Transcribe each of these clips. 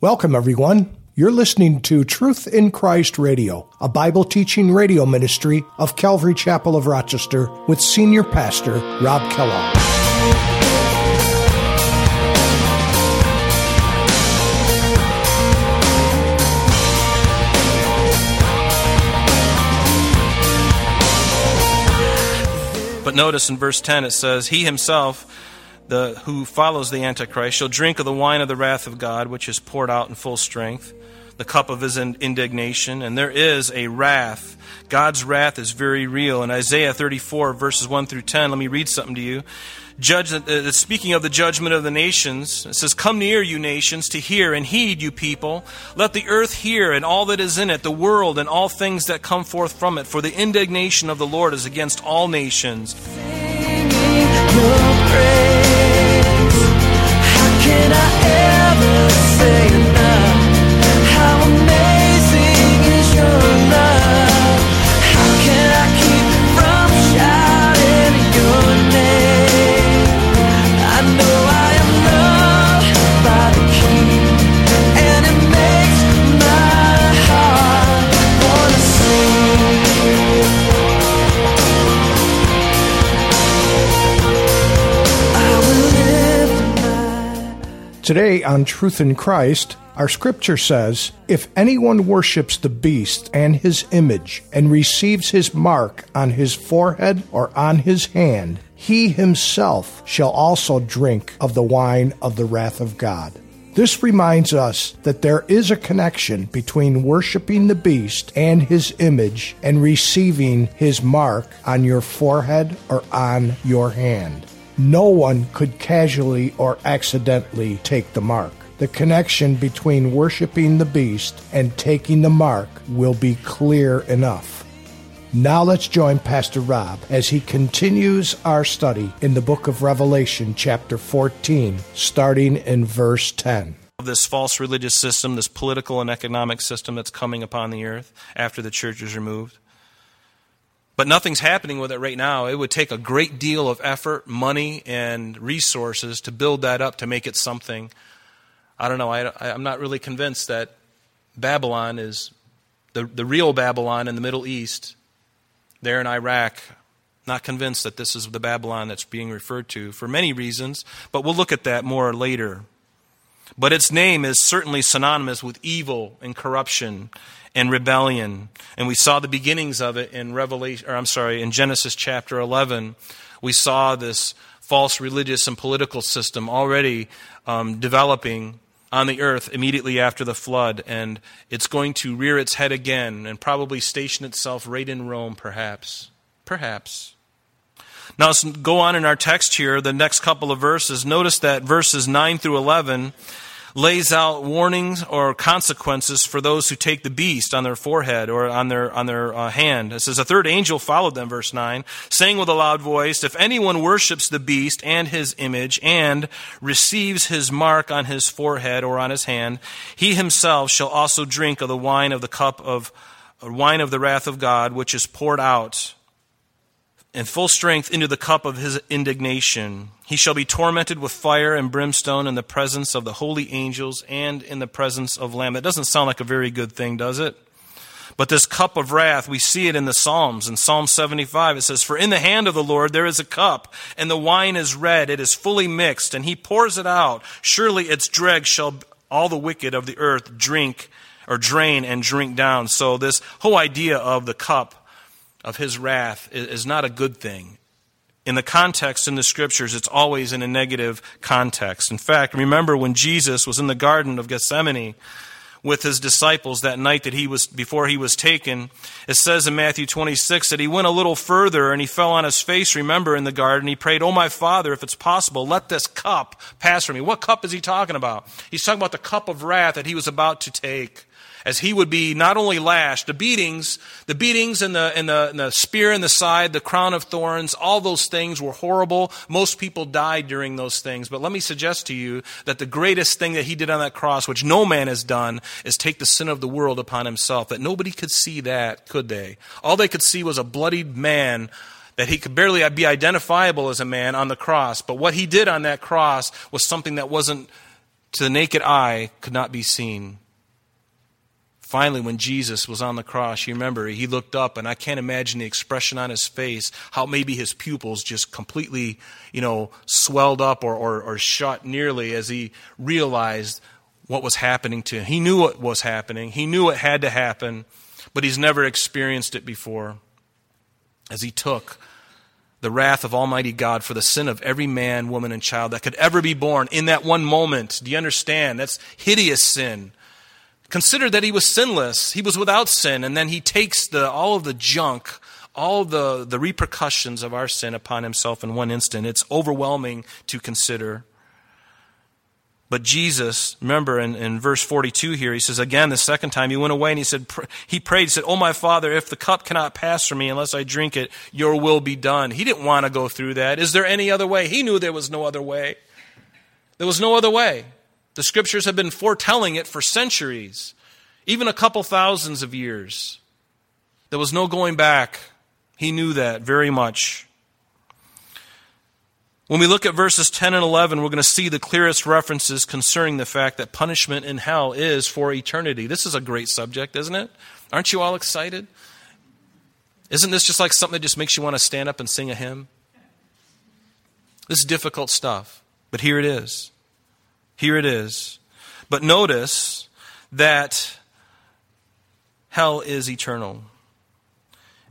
Welcome, everyone. You're listening to Truth in Christ Radio, a Bible teaching radio ministry of Calvary Chapel of Rochester with Senior Pastor Rob Kellogg. But notice in verse 10 it says, He himself the, who follows the Antichrist shall drink of the wine of the wrath of God, which is poured out in full strength, the cup of his indignation. And there is a wrath. God's wrath is very real. In Isaiah 34, verses 1 through 10, let me read something to you. Judge, uh, speaking of the judgment of the nations, it says, Come near, you nations, to hear, and heed, you people. Let the earth hear, and all that is in it, the world, and all things that come forth from it. For the indignation of the Lord is against all nations. Can I ever say Today on Truth in Christ, our scripture says, If anyone worships the beast and his image, and receives his mark on his forehead or on his hand, he himself shall also drink of the wine of the wrath of God. This reminds us that there is a connection between worshiping the beast and his image and receiving his mark on your forehead or on your hand. No one could casually or accidentally take the mark the connection between worshiping the beast and taking the mark will be clear enough. Now let's join Pastor Rob as he continues our study in the book of Revelation, chapter 14, starting in verse 10 this false religious system, this political and economic system that's coming upon the earth after the church is removed. But nothing's happening with it right now. It would take a great deal of effort, money, and resources to build that up to make it something I don't know. I, am not really convinced that Babylon is the, the real Babylon in the Middle East, there in Iraq. Not convinced that this is the Babylon that's being referred to for many reasons, but we'll look at that more later. But its name is certainly synonymous with evil and corruption and rebellion. And we saw the beginnings of it in Revelation or I'm sorry, in Genesis chapter 11. We saw this false religious and political system already um, developing on the earth immediately after the flood, and it's going to rear its head again and probably station itself right in Rome, perhaps. Perhaps. Now, let's go on in our text here, the next couple of verses. Notice that verses 9 through 11 lays out warnings or consequences for those who take the beast on their forehead or on their, on their uh, hand. It says, A third angel followed them, verse 9, saying with a loud voice, If anyone worships the beast and his image and receives his mark on his forehead or on his hand, he himself shall also drink of the wine of the cup of wine of the wrath of God, which is poured out in full strength into the cup of his indignation. He shall be tormented with fire and brimstone in the presence of the holy angels and in the presence of Lamb. That doesn't sound like a very good thing, does it? But this cup of wrath, we see it in the Psalms. In Psalm 75, it says, For in the hand of the Lord there is a cup, and the wine is red, it is fully mixed, and he pours it out. Surely its dregs shall all the wicked of the earth drink or drain and drink down. So this whole idea of the cup of his wrath is not a good thing. In the context in the scriptures, it's always in a negative context. In fact, remember when Jesus was in the Garden of Gethsemane with his disciples that night that he was before he was taken it says in matthew 26 that he went a little further and he fell on his face remember in the garden he prayed oh my father if it's possible let this cup pass from me what cup is he talking about he's talking about the cup of wrath that he was about to take as he would be not only lashed, the beatings, the beatings and the, and the, and the spear in the side, the crown of thorns, all those things were horrible. Most people died during those things. But let me suggest to you that the greatest thing that he did on that cross, which no man has done, is take the sin of the world upon himself. That nobody could see that, could they? All they could see was a bloodied man that he could barely be identifiable as a man on the cross. But what he did on that cross was something that wasn't to the naked eye could not be seen. Finally, when Jesus was on the cross, you remember he looked up, and I can't imagine the expression on his face, how maybe his pupils just completely, you know, swelled up or, or, or shut nearly as he realized what was happening to him. He knew what was happening, he knew it had to happen, but he's never experienced it before. As he took the wrath of Almighty God for the sin of every man, woman, and child that could ever be born in that one moment. Do you understand? That's hideous sin. Consider that he was sinless. He was without sin, and then he takes the, all of the junk, all the, the repercussions of our sin upon himself in one instant. It's overwhelming to consider. But Jesus, remember in, in verse 42 here, he says, again, the second time he went away and he said, he prayed, he said, Oh, my Father, if the cup cannot pass from me unless I drink it, your will be done. He didn't want to go through that. Is there any other way? He knew there was no other way. There was no other way. The scriptures have been foretelling it for centuries, even a couple thousands of years. There was no going back. He knew that very much. When we look at verses 10 and 11, we're going to see the clearest references concerning the fact that punishment in hell is for eternity. This is a great subject, isn't it? Aren't you all excited? Isn't this just like something that just makes you want to stand up and sing a hymn? This is difficult stuff, but here it is. Here it is. But notice that hell is eternal.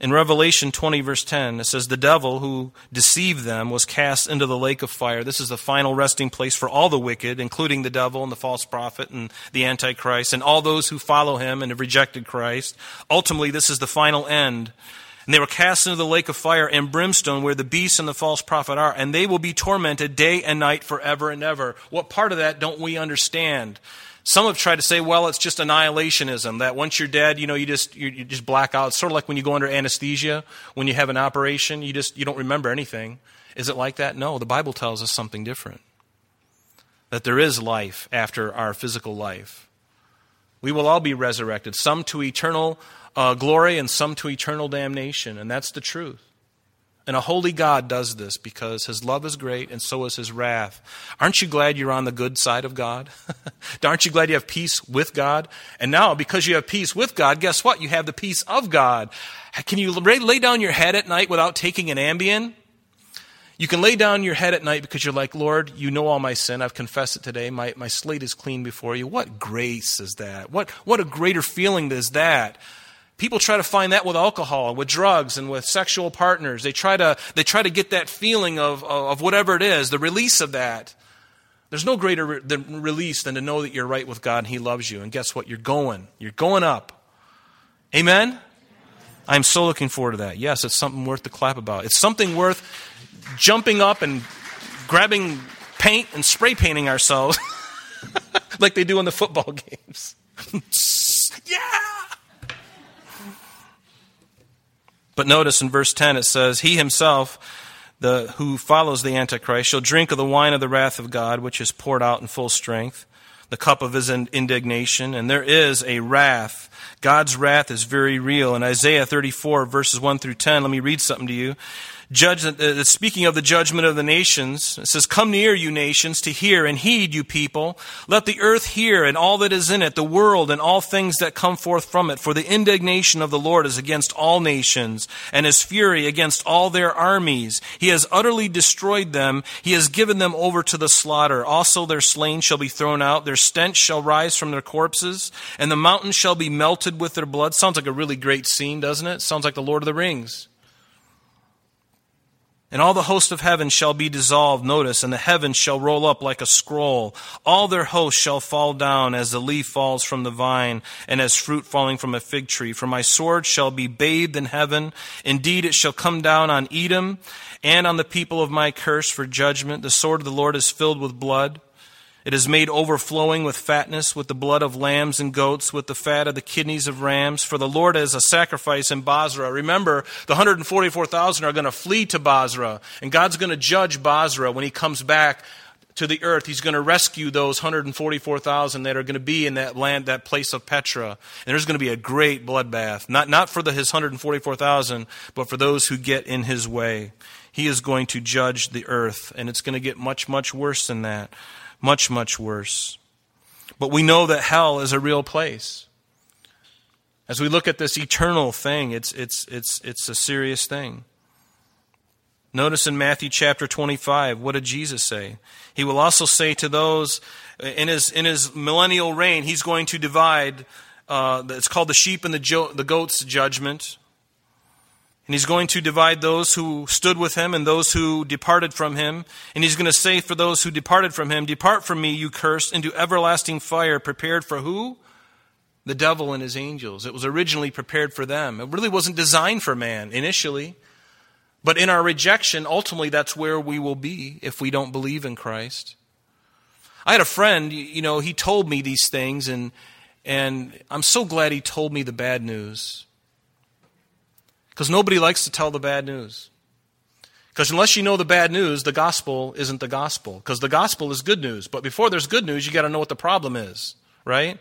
In Revelation 20, verse 10, it says, The devil who deceived them was cast into the lake of fire. This is the final resting place for all the wicked, including the devil and the false prophet and the Antichrist, and all those who follow him and have rejected Christ. Ultimately, this is the final end. And they were cast into the lake of fire and brimstone where the beast and the false prophet are, and they will be tormented day and night forever and ever. What part of that don't we understand? Some have tried to say, well, it's just annihilationism, that once you're dead, you know, you just, you, you just black out. It's sort of like when you go under anesthesia, when you have an operation, you just, you don't remember anything. Is it like that? No, the Bible tells us something different. That there is life after our physical life. We will all be resurrected, some to eternal uh, glory and some to eternal damnation, and that's the truth. And a holy God does this because his love is great and so is his wrath. Aren't you glad you're on the good side of God? Aren't you glad you have peace with God? And now, because you have peace with God, guess what? You have the peace of God. Can you lay down your head at night without taking an Ambien? You can lay down your head at night because you're like, Lord, you know all my sin. I've confessed it today. My, my slate is clean before you. What grace is that? What, what a greater feeling is that? People try to find that with alcohol, with drugs, and with sexual partners. They try to, they try to get that feeling of, of whatever it is, the release of that. There's no greater re- release than to know that you're right with God and He loves you. And guess what? You're going. You're going up. Amen? I'm so looking forward to that. Yes, it's something worth the clap about. It's something worth jumping up and grabbing paint and spray painting ourselves like they do in the football games. yeah! But notice in verse 10 it says, He himself, the, who follows the Antichrist, shall drink of the wine of the wrath of God, which is poured out in full strength, the cup of his indignation. And there is a wrath. God's wrath is very real. In Isaiah 34, verses 1 through 10, let me read something to you judge, uh, speaking of the judgment of the nations, it says, Come near, you nations, to hear, and heed, you people. Let the earth hear, and all that is in it, the world, and all things that come forth from it. For the indignation of the Lord is against all nations, and his fury against all their armies. He has utterly destroyed them. He has given them over to the slaughter. Also their slain shall be thrown out. Their stench shall rise from their corpses, and the mountains shall be melted with their blood. Sounds like a really great scene, doesn't it? Sounds like the Lord of the Rings. And all the host of heaven shall be dissolved, notice, and the heavens shall roll up like a scroll. All their hosts shall fall down as the leaf falls from the vine, and as fruit falling from a fig tree. For my sword shall be bathed in heaven. Indeed, it shall come down on Edom and on the people of my curse for judgment. The sword of the Lord is filled with blood. It is made overflowing with fatness, with the blood of lambs and goats, with the fat of the kidneys of rams. For the Lord is a sacrifice in Bozrah. Remember, the 144,000 are going to flee to Bozrah, and God's going to judge Bozrah when he comes back to the earth. He's going to rescue those 144,000 that are going to be in that land, that place of Petra. And there's going to be a great bloodbath. Not, not for the, his 144,000, but for those who get in his way. He is going to judge the earth, and it's going to get much, much worse than that. Much, much worse. But we know that hell is a real place. As we look at this eternal thing, it's, it's, it's, it's a serious thing. Notice in Matthew chapter 25, what did Jesus say? He will also say to those in his, in his millennial reign, he's going to divide, uh, it's called the sheep and the, jo- the goats judgment. And he's going to divide those who stood with him and those who departed from him. And he's going to say for those who departed from him, Depart from me, you cursed, into everlasting fire, prepared for who? The devil and his angels. It was originally prepared for them. It really wasn't designed for man initially. But in our rejection, ultimately, that's where we will be if we don't believe in Christ. I had a friend, you know, he told me these things, and, and I'm so glad he told me the bad news. Because nobody likes to tell the bad news. Because unless you know the bad news, the gospel isn't the gospel. Because the gospel is good news. But before there's good news, you got to know what the problem is, right?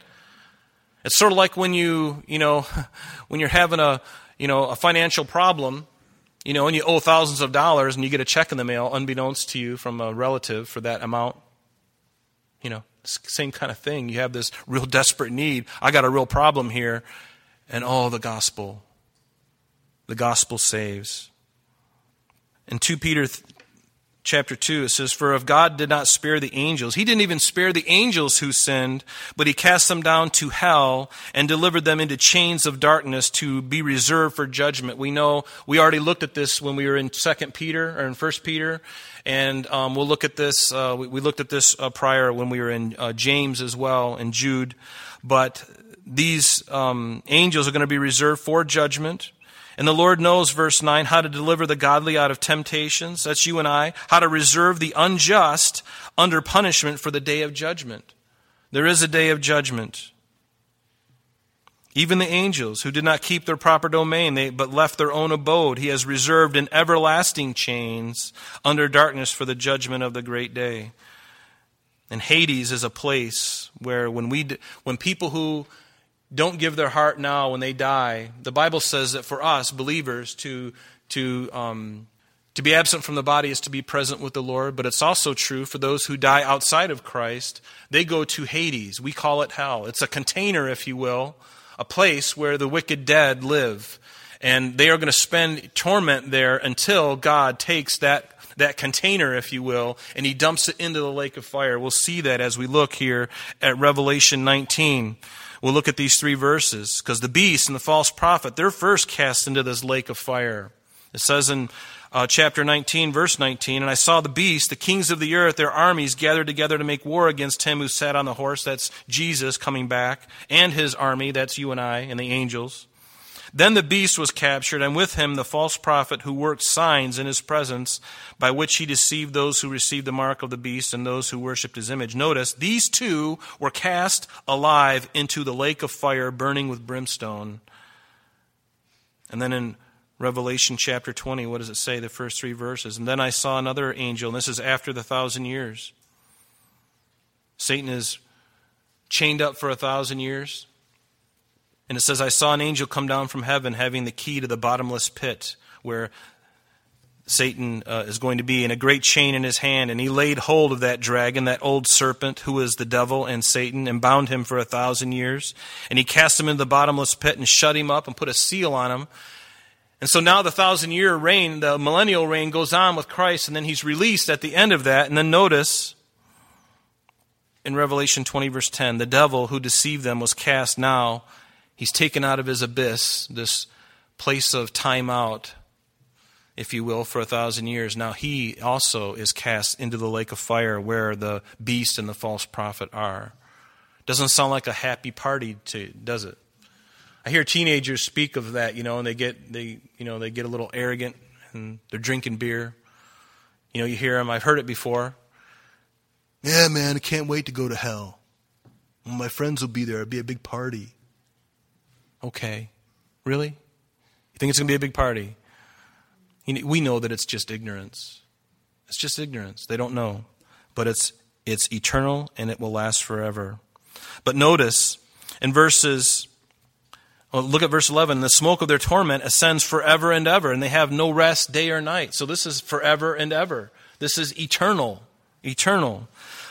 It's sort of like when you, you know, when you're having a, you know, a financial problem, you know, and you owe thousands of dollars and you get a check in the mail unbeknownst to you from a relative for that amount. You know, same kind of thing. You have this real desperate need. I got a real problem here. And oh, the gospel the gospel saves. In 2 Peter chapter 2, it says, For if God did not spare the angels, he didn't even spare the angels who sinned, but he cast them down to hell and delivered them into chains of darkness to be reserved for judgment. We know, we already looked at this when we were in 2 Peter, or in 1 Peter, and um, we'll look at this, uh, we, we, looked at this uh, prior when we were in uh, James as well, and Jude. But these um, angels are going to be reserved for judgment. And the Lord knows, verse 9, how to deliver the godly out of temptations. That's you and I. How to reserve the unjust under punishment for the day of judgment. There is a day of judgment. Even the angels who did not keep their proper domain, they, but left their own abode, he has reserved in everlasting chains under darkness for the judgment of the great day. And Hades is a place where when we, when people who don't give their heart now when they die. The Bible says that for us, believers, to, to, um, to be absent from the body is to be present with the Lord, but it's also true for those who die outside of Christ. They go to Hades. We call it hell. It's a container, if you will, a place where the wicked dead live. And they are going to spend torment there until God takes that that container, if you will, and he dumps it into the lake of fire. We'll see that as we look here at Revelation 19. We'll look at these three verses because the beast and the false prophet, they're first cast into this lake of fire. It says in uh, chapter 19, verse 19, And I saw the beast, the kings of the earth, their armies gathered together to make war against him who sat on the horse, that's Jesus coming back, and his army, that's you and I, and the angels. Then the beast was captured, and with him the false prophet who worked signs in his presence, by which he deceived those who received the mark of the beast and those who worshipped his image. Notice, these two were cast alive into the lake of fire burning with brimstone. And then in Revelation chapter 20, what does it say? The first three verses. And then I saw another angel, and this is after the thousand years. Satan is chained up for a thousand years. And it says, I saw an angel come down from heaven having the key to the bottomless pit where Satan uh, is going to be in a great chain in his hand. And he laid hold of that dragon, that old serpent who is the devil and Satan, and bound him for a thousand years. And he cast him into the bottomless pit and shut him up and put a seal on him. And so now the thousand year reign, the millennial reign, goes on with Christ, and then he's released at the end of that. And then notice in Revelation 20, verse 10, the devil who deceived them was cast now He's taken out of his abyss, this place of time out, if you will, for a thousand years. Now he also is cast into the lake of fire where the beast and the false prophet are. Doesn't sound like a happy party to does it? I hear teenagers speak of that, you know, and they get they you know, they get a little arrogant and they're drinking beer. You know, you hear them, I've heard it before. Yeah, man, I can't wait to go to hell. My friends will be there. It'll be a big party. Okay. Really? You think it's going to be a big party? We know that it's just ignorance. It's just ignorance. They don't know. But it's, it's eternal and it will last forever. But notice in verses, well, look at verse 11. The smoke of their torment ascends forever and ever, and they have no rest day or night. So this is forever and ever. This is eternal. Eternal.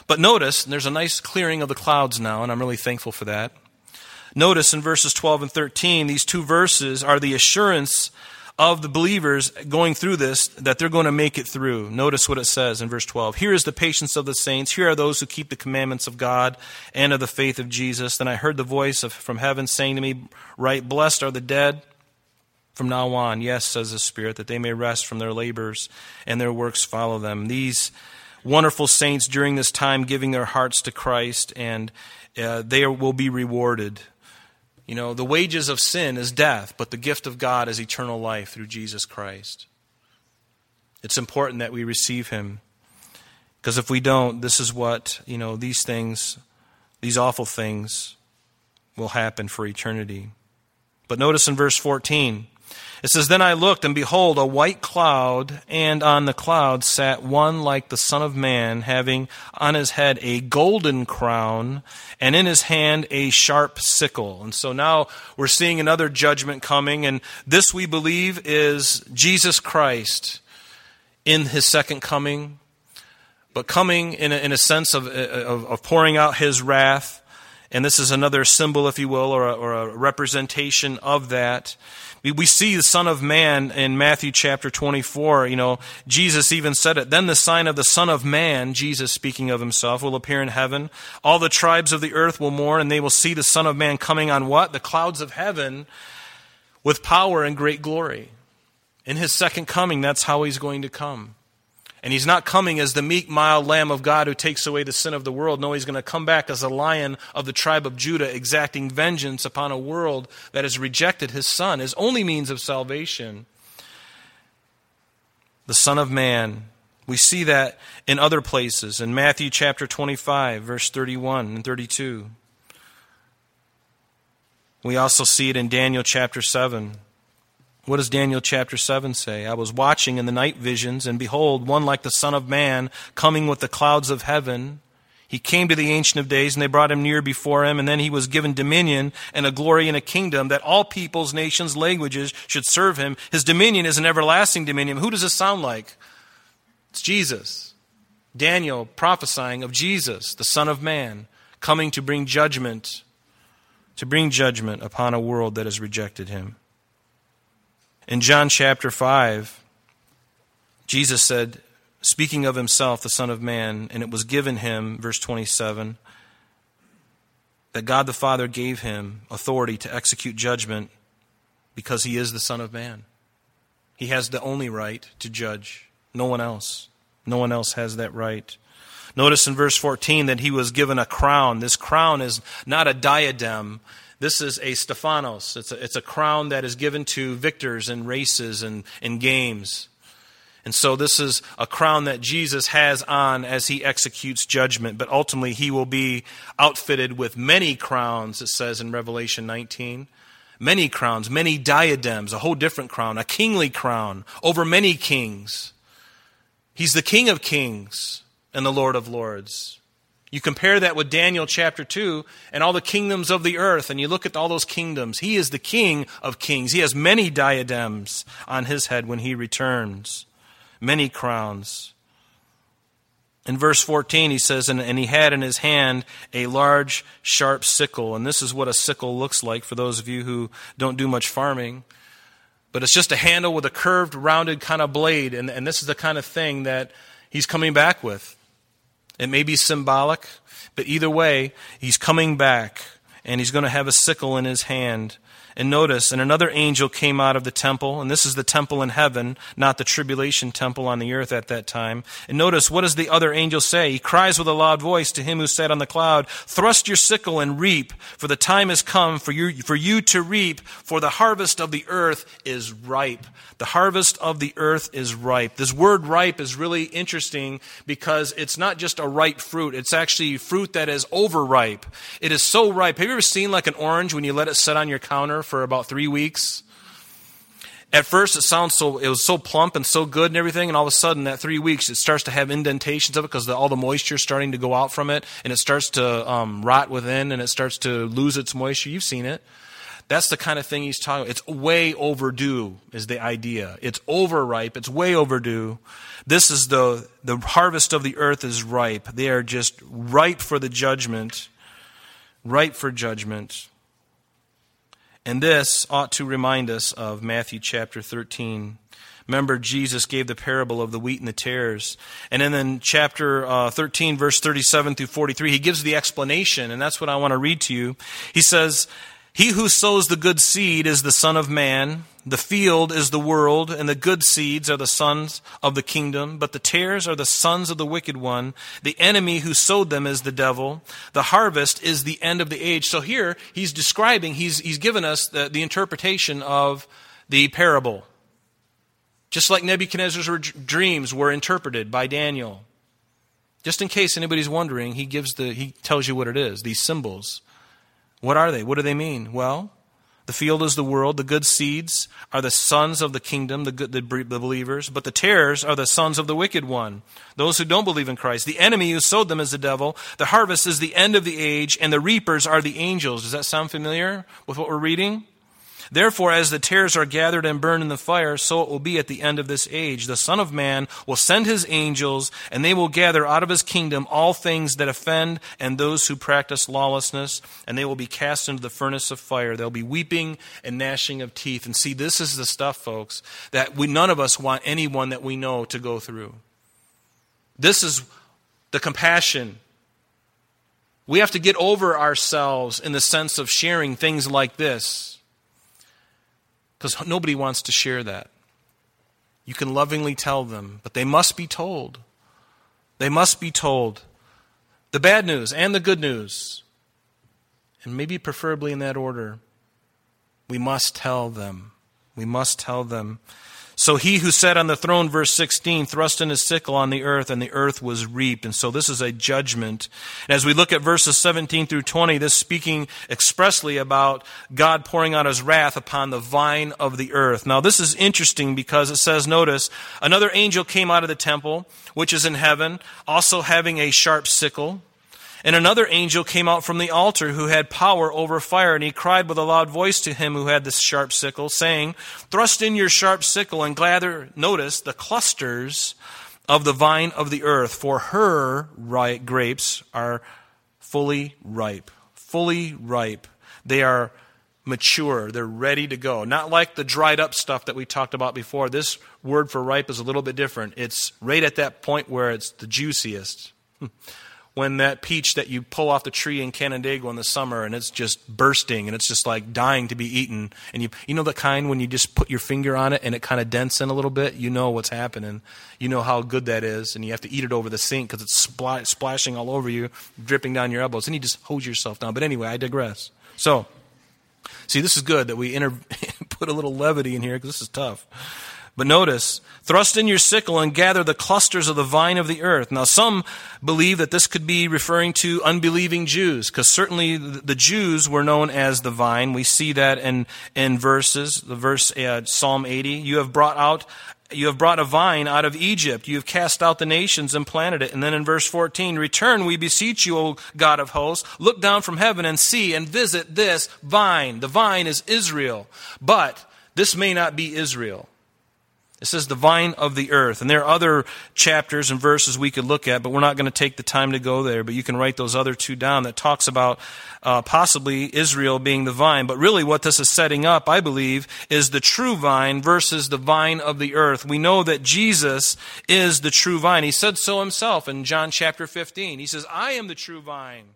But notice, there's a nice clearing of the clouds now, and I'm really thankful for that. Notice in verses 12 and 13, these two verses are the assurance of the believers going through this that they're going to make it through. Notice what it says in verse 12. Here is the patience of the saints. Here are those who keep the commandments of God and of the faith of Jesus. Then I heard the voice of, from heaven saying to me, Right, blessed are the dead from now on. Yes, says the Spirit, that they may rest from their labors and their works follow them. These wonderful saints during this time giving their hearts to Christ, and uh, they will be rewarded. You know, the wages of sin is death, but the gift of God is eternal life through Jesus Christ. It's important that we receive Him. Because if we don't, this is what, you know, these things, these awful things will happen for eternity. But notice in verse 14, it says, Then I looked, and behold, a white cloud, and on the cloud sat one like the Son of Man, having on his head a golden crown, and in his hand a sharp sickle. And so now we're seeing another judgment coming, and this we believe is Jesus Christ in his second coming, but coming in a, in a sense of, of, of pouring out his wrath. And this is another symbol, if you will, or a, or a representation of that. We see the Son of Man in Matthew chapter 24. You know, Jesus even said it. Then the sign of the Son of Man, Jesus speaking of himself, will appear in heaven. All the tribes of the earth will mourn, and they will see the Son of Man coming on what? The clouds of heaven with power and great glory. In his second coming, that's how he's going to come. And he's not coming as the meek, mild Lamb of God who takes away the sin of the world. No, he's going to come back as a lion of the tribe of Judah, exacting vengeance upon a world that has rejected his Son, his only means of salvation. The Son of Man. We see that in other places. In Matthew chapter 25, verse 31 and 32. We also see it in Daniel chapter 7. What does Daniel chapter 7 say? I was watching in the night visions, and behold, one like the Son of Man coming with the clouds of heaven. He came to the Ancient of Days, and they brought him near before him, and then he was given dominion and a glory and a kingdom that all peoples, nations, languages should serve him. His dominion is an everlasting dominion. Who does this sound like? It's Jesus. Daniel prophesying of Jesus, the Son of Man, coming to bring judgment, to bring judgment upon a world that has rejected him. In John chapter 5, Jesus said, speaking of himself, the Son of Man, and it was given him, verse 27, that God the Father gave him authority to execute judgment because he is the Son of Man. He has the only right to judge, no one else. No one else has that right. Notice in verse 14 that he was given a crown. This crown is not a diadem, this is a Stephanos. It's a, it's a crown that is given to victors in races and in games. And so this is a crown that Jesus has on as he executes judgment, but ultimately he will be outfitted with many crowns, it says in Revelation 19. Many crowns, many diadems, a whole different crown, a kingly crown over many kings. He's the King of kings and the Lord of lords. You compare that with Daniel chapter 2 and all the kingdoms of the earth, and you look at all those kingdoms. He is the king of kings. He has many diadems on his head when he returns, many crowns. In verse 14, he says, and, and, he had in his hand a large, sharp sickle. And this is what a sickle looks like for those of you who don't do much farming. But it's just a handle with a curved, rounded kind of blade. And, and this is the kind of thing that he's coming back with. It may be symbolic, but either way, he's coming back and he's going to have a sickle in his hand. And notice, and another angel came out of the temple, and this is the temple in heaven, not the tribulation temple on the earth at that time. And notice, what does the other angel say? He cries with a loud voice to him who sat on the cloud, Thrust your sickle and reap, for the time has come for you, for you to reap, for the harvest of the earth is ripe. The harvest of the earth is ripe. This word ripe is really interesting because it's not just a ripe fruit, it's actually fruit that is overripe. It is so ripe. Have you ever seen like an orange when you let it sit on your counter for about three weeks? At first, it sounds so, it was so plump and so good and everything, and all of a sudden, that three weeks, it starts to have indentations of it because all the moisture is starting to go out from it, and it starts to um, rot within, and it starts to lose its moisture. You've seen it. That's the kind of thing he's talking about. It's way overdue, is the idea. It's overripe. It's way overdue. This is the, the harvest of the earth is ripe. They are just ripe for the judgment. Ripe for judgment. And this ought to remind us of Matthew chapter 13. Remember, Jesus gave the parable of the wheat and the tares. And then in chapter uh, 13, verse 37 through 43, he gives the explanation, and that's what I want to read to you. He says, He who sows the good seed is the Son of Man. The field is the world, and the good seeds are the sons of the kingdom, but the tares are the sons of the wicked one. The enemy who sowed them is the devil. The harvest is the end of the age. So here he's describing, he's, he's given us the, the interpretation of the parable. Just like Nebuchadnezzar's dreams were interpreted by Daniel. Just in case anybody's wondering, he gives the he tells you what it is, these symbols. What are they? What do they mean? Well, the field is the world. The good seeds are the sons of the kingdom, the, good, the, believers. But the tares are the sons of the wicked one, those who don't believe in Christ. The enemy who sowed them is the devil. The harvest is the end of the age, and the reapers are the angels. Does that sound familiar with what we're reading? Therefore, as the tares are gathered and burned in the fire, so it will be at the end of this age. The Son of Man will send his angels, and they will gather out of his kingdom all things that offend and those who practice lawlessness, and they will be cast into the furnace of fire. There'll be weeping and gnashing of teeth. And see, this is the stuff, folks, that we, none of us want anyone that we know to go through. This is the compassion we have to get over ourselves in the sense of sharing things like this because nobody wants to share that. You can lovingly tell them, but they must be told. They must be told the bad news and the good news. And maybe preferably in that order. We must tell them. We must tell them. So he who sat on the throne, verse 16, thrust in his sickle on the earth, and the earth was reaped. And so this is a judgment. And as we look at verses 17 through 20, this speaking expressly about God pouring out his wrath upon the vine of the earth. Now this is interesting because it says, notice, another angel came out of the temple, which is in heaven, also having a sharp sickle. And another angel came out from the altar who had power over fire, and he cried with a loud voice to him who had the sharp sickle, saying, Thrust in your sharp sickle and gather, notice, the clusters of the vine of the earth, for her ripe grapes are fully ripe. Fully ripe. They are mature. They're ready to go. Not like the dried up stuff that we talked about before. This word for ripe is a little bit different. It's right at that point where it's the juiciest. when that peach that you pull off the tree in Canandaigua in the summer and it's just bursting and it's just like dying to be eaten. And you, you know the kind when you just put your finger on it and it kind of dents in a little bit? You know what's happening. You know how good that is. And you have to eat it over the sink because it's spl- splashing all over you, dripping down your elbows. And you just hose yourself down. But anyway, I digress. So, see, this is good that we inter- put a little levity in here because this is tough. But notice, thrust in your sickle and gather the clusters of the vine of the earth. Now, some believe that this could be referring to unbelieving Jews, because certainly the Jews were known as the vine. We see that in, in verses, the verse, uh, Psalm 80. You have brought out you have brought a vine out of Egypt. You have cast out the nations and planted it. And then in verse 14, return, we beseech you, O God of hosts. Look down from heaven and see and visit this vine. The vine is Israel. But this may not be Israel. It says the vine of the earth. And there are other chapters and verses we could look at, but we're not going to take the time to go there. But you can write those other two down that talks about uh, possibly Israel being the vine. But really, what this is setting up, I believe, is the true vine versus the vine of the earth. We know that Jesus is the true vine. He said so himself in John chapter 15. He says, I am the true vine.